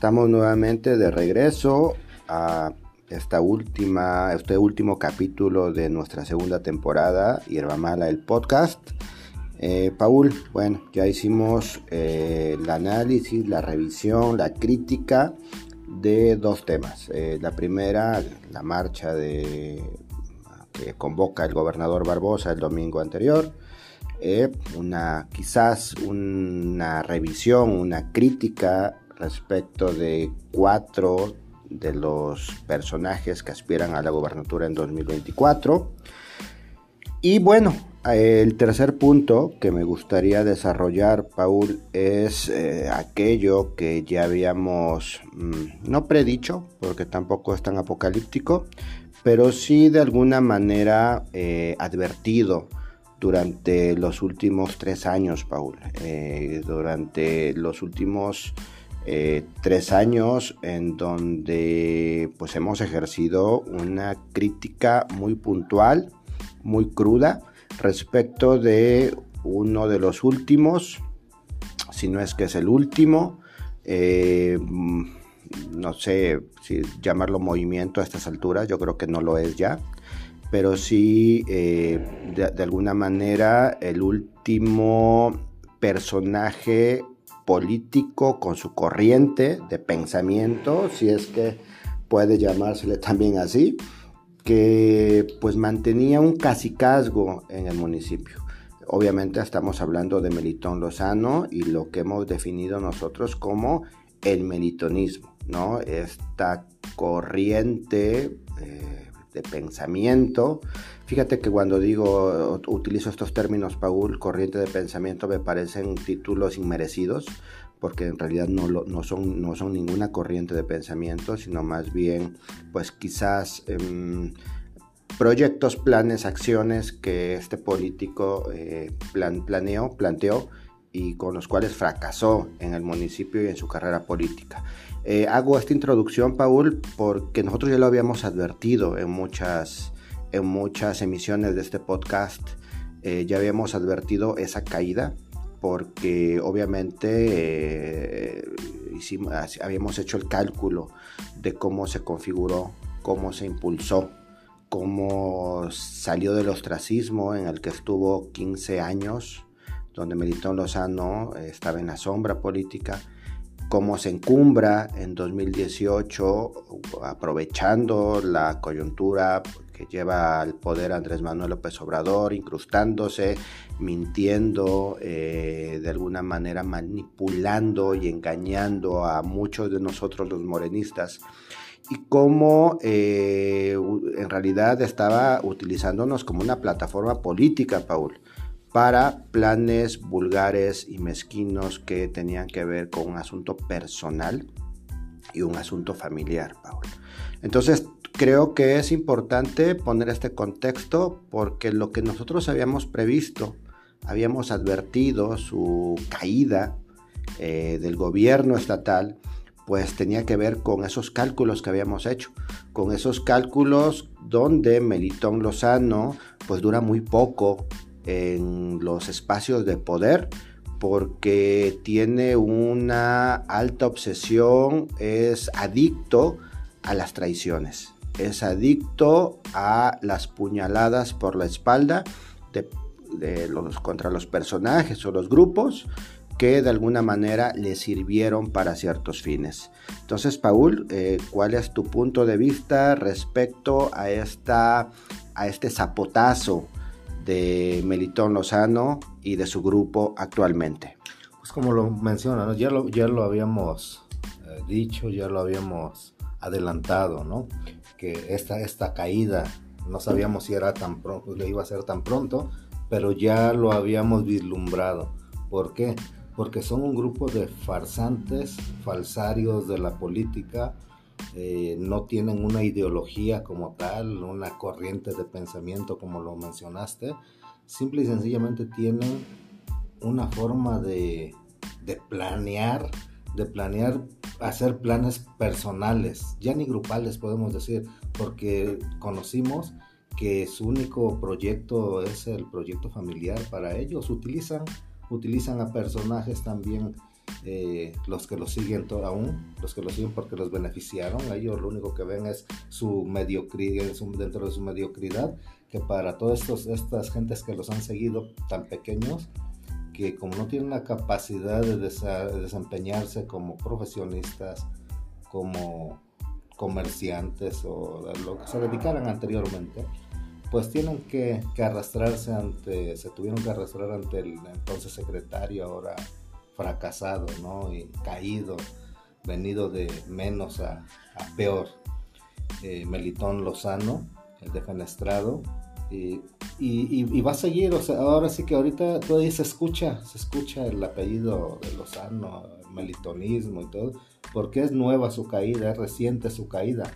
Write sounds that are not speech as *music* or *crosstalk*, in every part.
estamos nuevamente de regreso a esta última, este último capítulo de nuestra segunda temporada, Hierba Mala, el podcast. Eh, Paul, bueno, ya hicimos eh, el análisis, la revisión, la crítica de dos temas. Eh, la primera, la marcha de, que convoca el gobernador Barbosa el domingo anterior. una, quizás una revisión, una crítica respecto de cuatro de los personajes que aspiran a la gobernatura en 2024. Y bueno, el tercer punto que me gustaría desarrollar, Paul, es eh, aquello que ya habíamos, mm, no predicho, porque tampoco es tan apocalíptico, pero sí de alguna manera eh, advertido durante los últimos tres años, Paul. Eh, durante los últimos eh, tres años en donde pues hemos ejercido una crítica muy puntual, muy cruda respecto de uno de los últimos, si no es que es el último, eh, no sé si llamarlo movimiento a estas alturas, yo creo que no lo es ya, pero sí eh, de alguna manera el último personaje político con su corriente de pensamiento, si es que puede llamársele también así, que pues mantenía un casicazgo en el municipio. Obviamente estamos hablando de Melitón Lozano y lo que hemos definido nosotros como el melitonismo, ¿no? Esta corriente eh, de pensamiento. Fíjate que cuando digo, utilizo estos términos, Paul, corriente de pensamiento, me parecen títulos inmerecidos, porque en realidad no, no, son, no son ninguna corriente de pensamiento, sino más bien, pues quizás em, proyectos, planes, acciones que este político eh, planeó, planteó y con los cuales fracasó en el municipio y en su carrera política. Eh, hago esta introducción, Paul, porque nosotros ya lo habíamos advertido en muchas, en muchas emisiones de este podcast. Eh, ya habíamos advertido esa caída, porque obviamente eh, habíamos hecho el cálculo de cómo se configuró, cómo se impulsó, cómo salió del ostracismo en el que estuvo 15 años, donde Melitón Lozano estaba en la sombra política cómo se encumbra en 2018, aprovechando la coyuntura que lleva al poder Andrés Manuel López Obrador, incrustándose, mintiendo, eh, de alguna manera manipulando y engañando a muchos de nosotros los morenistas y cómo eh, en realidad estaba utilizándonos como una plataforma política, Paul para planes vulgares y mezquinos que tenían que ver con un asunto personal y un asunto familiar, Paul. Entonces, creo que es importante poner este contexto porque lo que nosotros habíamos previsto, habíamos advertido su caída eh, del gobierno estatal, pues tenía que ver con esos cálculos que habíamos hecho, con esos cálculos donde Melitón Lozano pues dura muy poco en los espacios de poder porque tiene una alta obsesión, es adicto a las traiciones, es adicto a las puñaladas por la espalda de, los, contra los personajes o los grupos que de alguna manera le sirvieron para ciertos fines. Entonces, Paul, eh, ¿cuál es tu punto de vista respecto a, esta, a este zapotazo de Melitón Lozano y de su grupo actualmente. Pues como lo menciona, ya, lo, ya lo habíamos eh, dicho, ya lo habíamos adelantado, ¿no? Que esta, esta caída no sabíamos si era tan pronto, le iba a ser tan pronto, pero ya lo habíamos vislumbrado. ¿Por qué? Porque son un grupo de farsantes, falsarios de la política, eh, no tienen una ideología como tal, una corriente de pensamiento como lo mencionaste, simple y sencillamente tienen una forma de, planear, de planear hacer planes personales, ya ni grupales podemos decir, porque conocimos que su único proyecto es el proyecto familiar para ellos, utilizan, utilizan a personajes también eh, los que lo siguen aún, los que lo siguen porque los beneficiaron, ellos lo único que ven es su mediocridad, dentro de su mediocridad, que para todas estas gentes que los han seguido tan pequeños, que como no tienen la capacidad de, desempeñarse como profesionistas, como comerciantes o lo que se dedicaran anteriormente, pues tienen que, que, arrastrarse ante, se tuvieron que arrastrar ante el entonces secretario, ahora fracasado, ¿no? Y caído, venido de menos a, peor. Eh, Melitón Lozano, el defenestrado, y, y, va a seguir, o sea, ahora sí que ahorita todavía se escucha, se escucha el apellido de Lozano, el melitonismo y todo, porque es nueva su caída, es reciente su caída.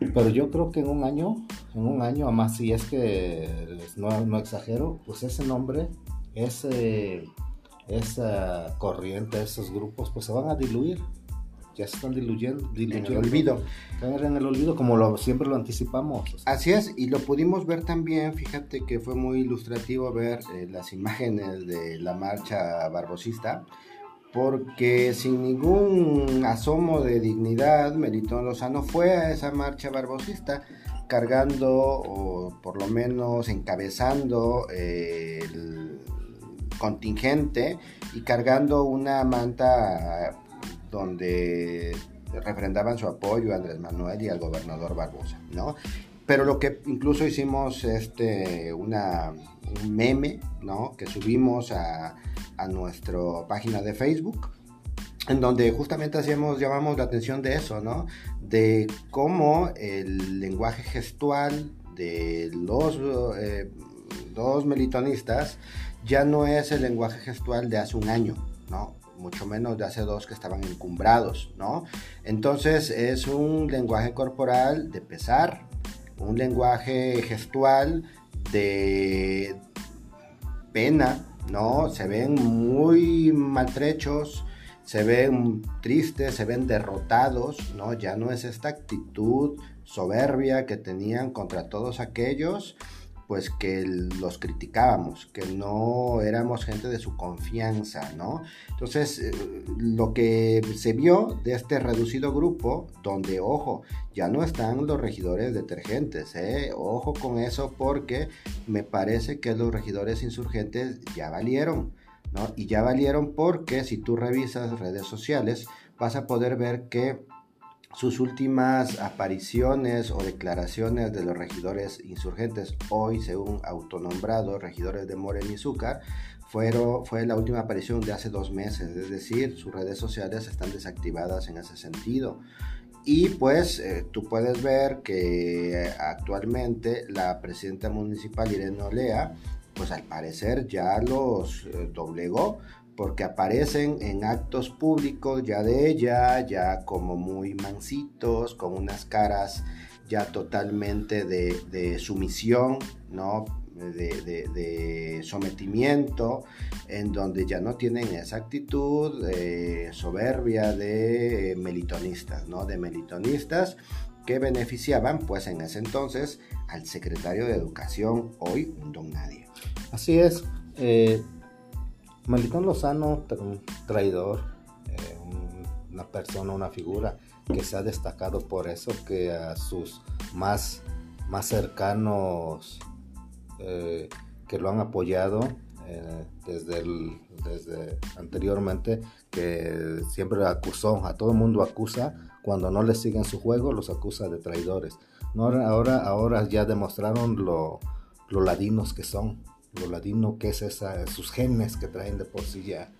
Pero yo creo que en un año, en un año, además si es que no, no exagero, pues ese nombre, ese, esa corriente, esos grupos, pues se van a diluir. Ya se están diluyendo, diluyendo. En el olvido. Caer en el olvido, como lo, siempre lo anticipamos. Así es, y lo pudimos ver también, fíjate que fue muy ilustrativo ver eh, las imágenes de la marcha barbosista, porque sin ningún asomo de dignidad, Melitón Lozano fue a esa marcha barbosista cargando, o por lo menos encabezando eh, el contingente y cargando una manta donde refrendaban su apoyo a Andrés Manuel y al gobernador Barbosa, ¿no? Pero lo que incluso hicimos este, una, un meme, ¿no? Que subimos a, a nuestra página de Facebook, en donde justamente hacíamos, llamamos la atención de eso, ¿no? De cómo el lenguaje gestual de los eh, dos melitonistas ya no es el lenguaje gestual de hace un año, ¿no? Mucho menos de hace dos que estaban encumbrados, ¿no? Entonces es un lenguaje corporal de pesar, un lenguaje gestual de pena, ¿no? Se ven muy maltrechos, se ven tristes, se ven derrotados, ¿no? Ya no es esta actitud soberbia que tenían contra todos aquellos pues que los criticábamos, que no éramos gente de su confianza, ¿no? Entonces, eh, lo que se vio de este reducido grupo, donde, ojo, ya no están los regidores detergentes, ¿eh? Ojo con eso porque me parece que los regidores insurgentes ya valieron, ¿no? Y ya valieron porque si tú revisas redes sociales, vas a poder ver que sus últimas apariciones o declaraciones de los regidores insurgentes, hoy según autonombrados regidores de Moreno y Zúcar, fueron, fue la última aparición de hace dos meses, es decir, sus redes sociales están desactivadas en ese sentido. Y pues eh, tú puedes ver que actualmente la presidenta municipal Irene Olea, pues al parecer ya los eh, doblegó porque aparecen en actos públicos ya de ella, ya como muy mansitos, con unas caras ya totalmente de, sumisión, ¿no? De, sometimiento, en donde ya no tienen esa actitud soberbia de melitonistas, ¿no? De melitonistas que beneficiaban, pues en ese entonces, al secretario de Educación, hoy un don nadie. Así es. Eh, Melitón Lozano, un traidor, eh, una persona, una figura que se ha destacado por eso, que a sus más, más cercanos eh, que lo han apoyado eh, desde, desde anteriormente, que siempre acusó, a todo el mundo acusa, cuando no le siguen su juego, los acusa de traidores. No, ahora, ahora ya demostraron lo, lo ladinos que son lo ladino, que es esa, sus genes que traen de por sí ya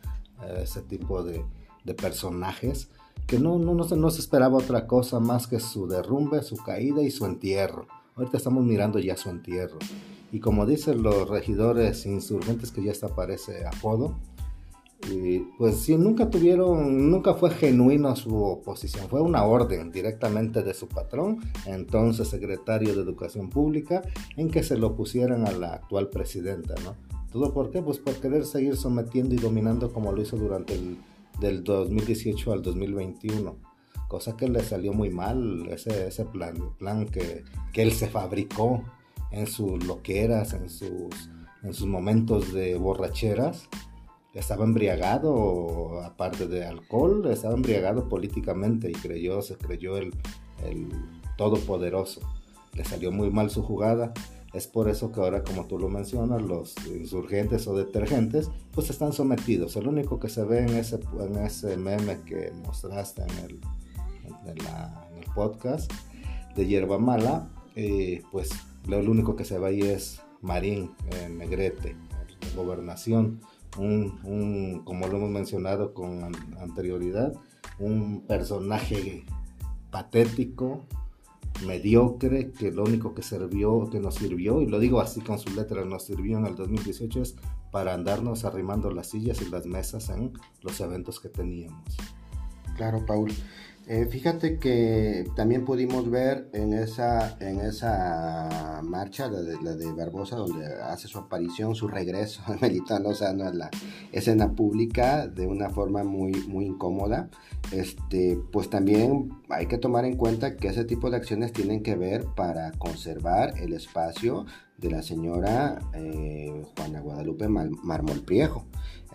eh, ese tipo de, de, personajes, que no, no, no, se, no se esperaba otra cosa más que su derrumbe, su caída y su entierro. Ahorita estamos mirando ya su entierro. Y como dicen los regidores insurgentes, que ya está aparece apodo, y pues sí, nunca tuvieron, nunca fue genuino su oposición, fue una orden directamente de su patrón, entonces secretario de Educación Pública, en que se lo pusieran a la actual presidenta, ¿no? ¿Todo por qué? Pues por querer seguir sometiendo y dominando como lo hizo durante el del 2018 al 2021 cosa que le salió muy mal, ese, ese plan, plan que, que él se fabricó en sus loqueras, en sus, en sus momentos de borracheras, estaba embriagado, aparte de alcohol, estaba embriagado políticamente y creyó, se creyó el, el todopoderoso. Le salió muy mal su jugada. Es por eso que ahora, como tú lo mencionas, los insurgentes o detergentes, pues están sometidos. El único que se ve en ese, en ese meme que mostraste en el, en, el podcast de Hierba Mala, eh, pues lo único que se ve ahí es Marín Negrete, de gobernación, un, como lo hemos mencionado con anterioridad, un personaje patético, mediocre, que lo único que sirvió, que nos sirvió, y lo digo así con su letra, nos sirvió en el 2018 es para andarnos arrimando las sillas y las mesas en los eventos que teníamos. Claro, Paul. Eh, fíjate que también pudimos ver en esa, en esa marcha, la de, la de Barbosa, donde hace su aparición, su regreso, *laughs* Melitón Lozano en la escena pública de una forma muy, muy incómoda. Este, pues también hay que tomar en cuenta que ese tipo de acciones tienen que ver para conservar el espacio de la señora eh, Juana Guadalupe Marmol Priejo.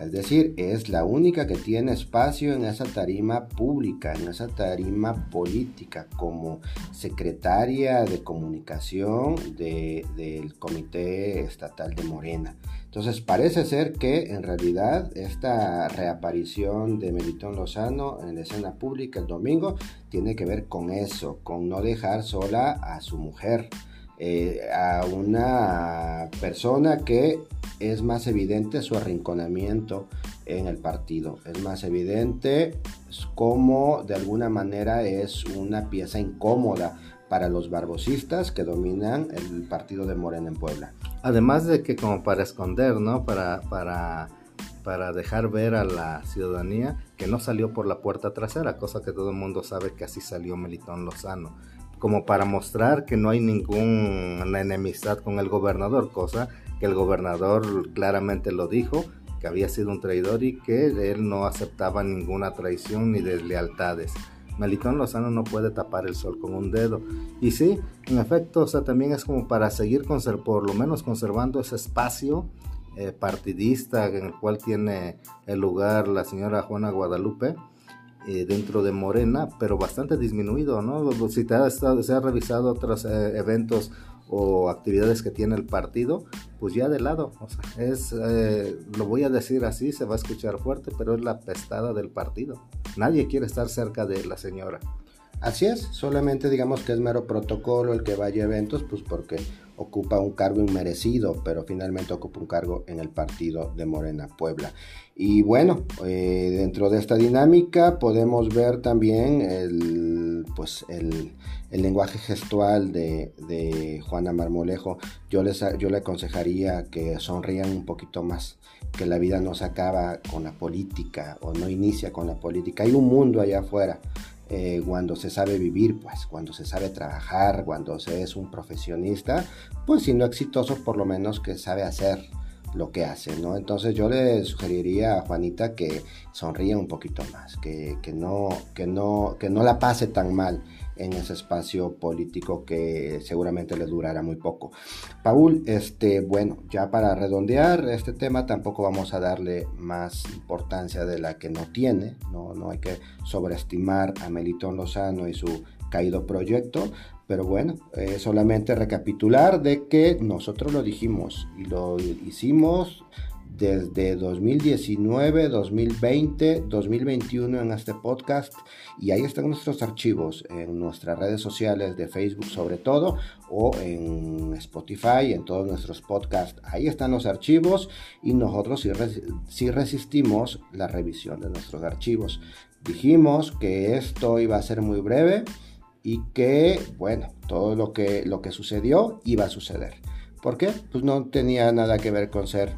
Es decir, es la única que tiene espacio en esa tarima pública, en esa tarima política, como secretaria de comunicación del Comité Estatal de Morena. Entonces parece ser que en realidad esta reaparición de Melitón Lozano en la escena pública el domingo tiene que ver con eso, con no dejar sola a su mujer. Eh, a una persona que es más evidente su arrinconamiento en el partido. Es más evidente cómo de alguna manera es una pieza incómoda para los barbosistas que dominan el partido de Morena en Puebla. Además de que como para esconder, ¿no? Para, para, para dejar ver a la ciudadanía que no salió por la puerta trasera, cosa que todo el mundo sabe que así salió Melitón Lozano como para mostrar que no hay ninguna enemistad con el gobernador, cosa que el gobernador claramente lo dijo, que había sido un traidor y que él no aceptaba ninguna traición ni deslealtades. Melitón Lozano no puede tapar el sol con un dedo. Y sí, en efecto, o sea, también es como para seguir por lo menos conservando ese espacio eh, partidista en el cual tiene el lugar la señora Juana Guadalupe eh, dentro de Morena, pero bastante disminuido, ¿no? Si te ha, se ha revisado otros eh, eventos o actividades que tiene el partido, pues ya de lado, o sea, es, eh, lo voy a decir así, se va a escuchar fuerte, pero es la pestada del partido. Nadie quiere estar cerca de la señora. Así es, solamente digamos que es mero protocolo el que vaya a eventos, pues porque ocupa un cargo inmerecido, pero finalmente ocupa un cargo en el partido de Morena Puebla. Y bueno, eh, dentro de esta dinámica podemos ver también el, pues el, lenguaje gestual de, Juana Marmolejo. Yo, les, yo le aconsejaría que sonrían un poquito más, que la vida no se acaba con la política o no inicia con la política. Hay un mundo allá afuera eh, cuando se sabe vivir, pues cuando se sabe trabajar, cuando se es un profesionista, pues si no exitoso, por lo menos que sabe hacer lo que hace, ¿no? Entonces yo le sugeriría a Juanita que sonríe un poquito más, que, que, no, que, no, que no la pase tan mal en ese espacio político que seguramente le durará muy poco. Paul, este, bueno, ya para redondear este tema tampoco vamos a darle más importancia de la que no tiene, no, no hay que sobreestimar a Melitón Lozano y su caído proyecto, pero bueno, eh, solamente recapitular de que nosotros lo dijimos y lo hicimos desde 2019, 2020, 2021 en este podcast y ahí están nuestros archivos en nuestras redes sociales de Facebook sobre todo o en Spotify, en todos nuestros podcasts. Ahí están los archivos y nosotros sí, resistimos la revisión de nuestros archivos. Dijimos que esto iba a ser muy breve y que, bueno, todo lo que, lo que sucedió iba a suceder. ¿Por qué? Pues no tenía nada que ver con ser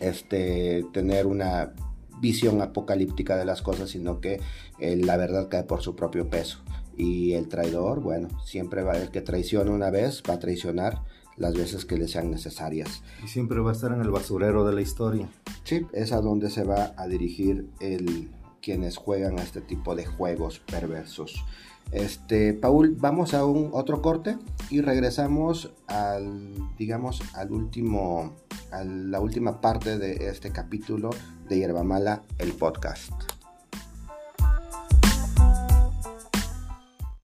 este, tener una visión apocalíptica de las cosas, sino que eh, la verdad cae por su propio peso. Y el traidor, bueno, siempre va, el que traiciona una vez, va a traicionar las veces que le sean necesarias. Y siempre va a estar en el basurero de la historia. Sí, es a donde se va a dirigir el, quienes juegan a este tipo de juegos perversos. Este, Paul, vamos a un otro corte y regresamos al, digamos, al último, a la última parte de este capítulo de Hierba Mala, el podcast.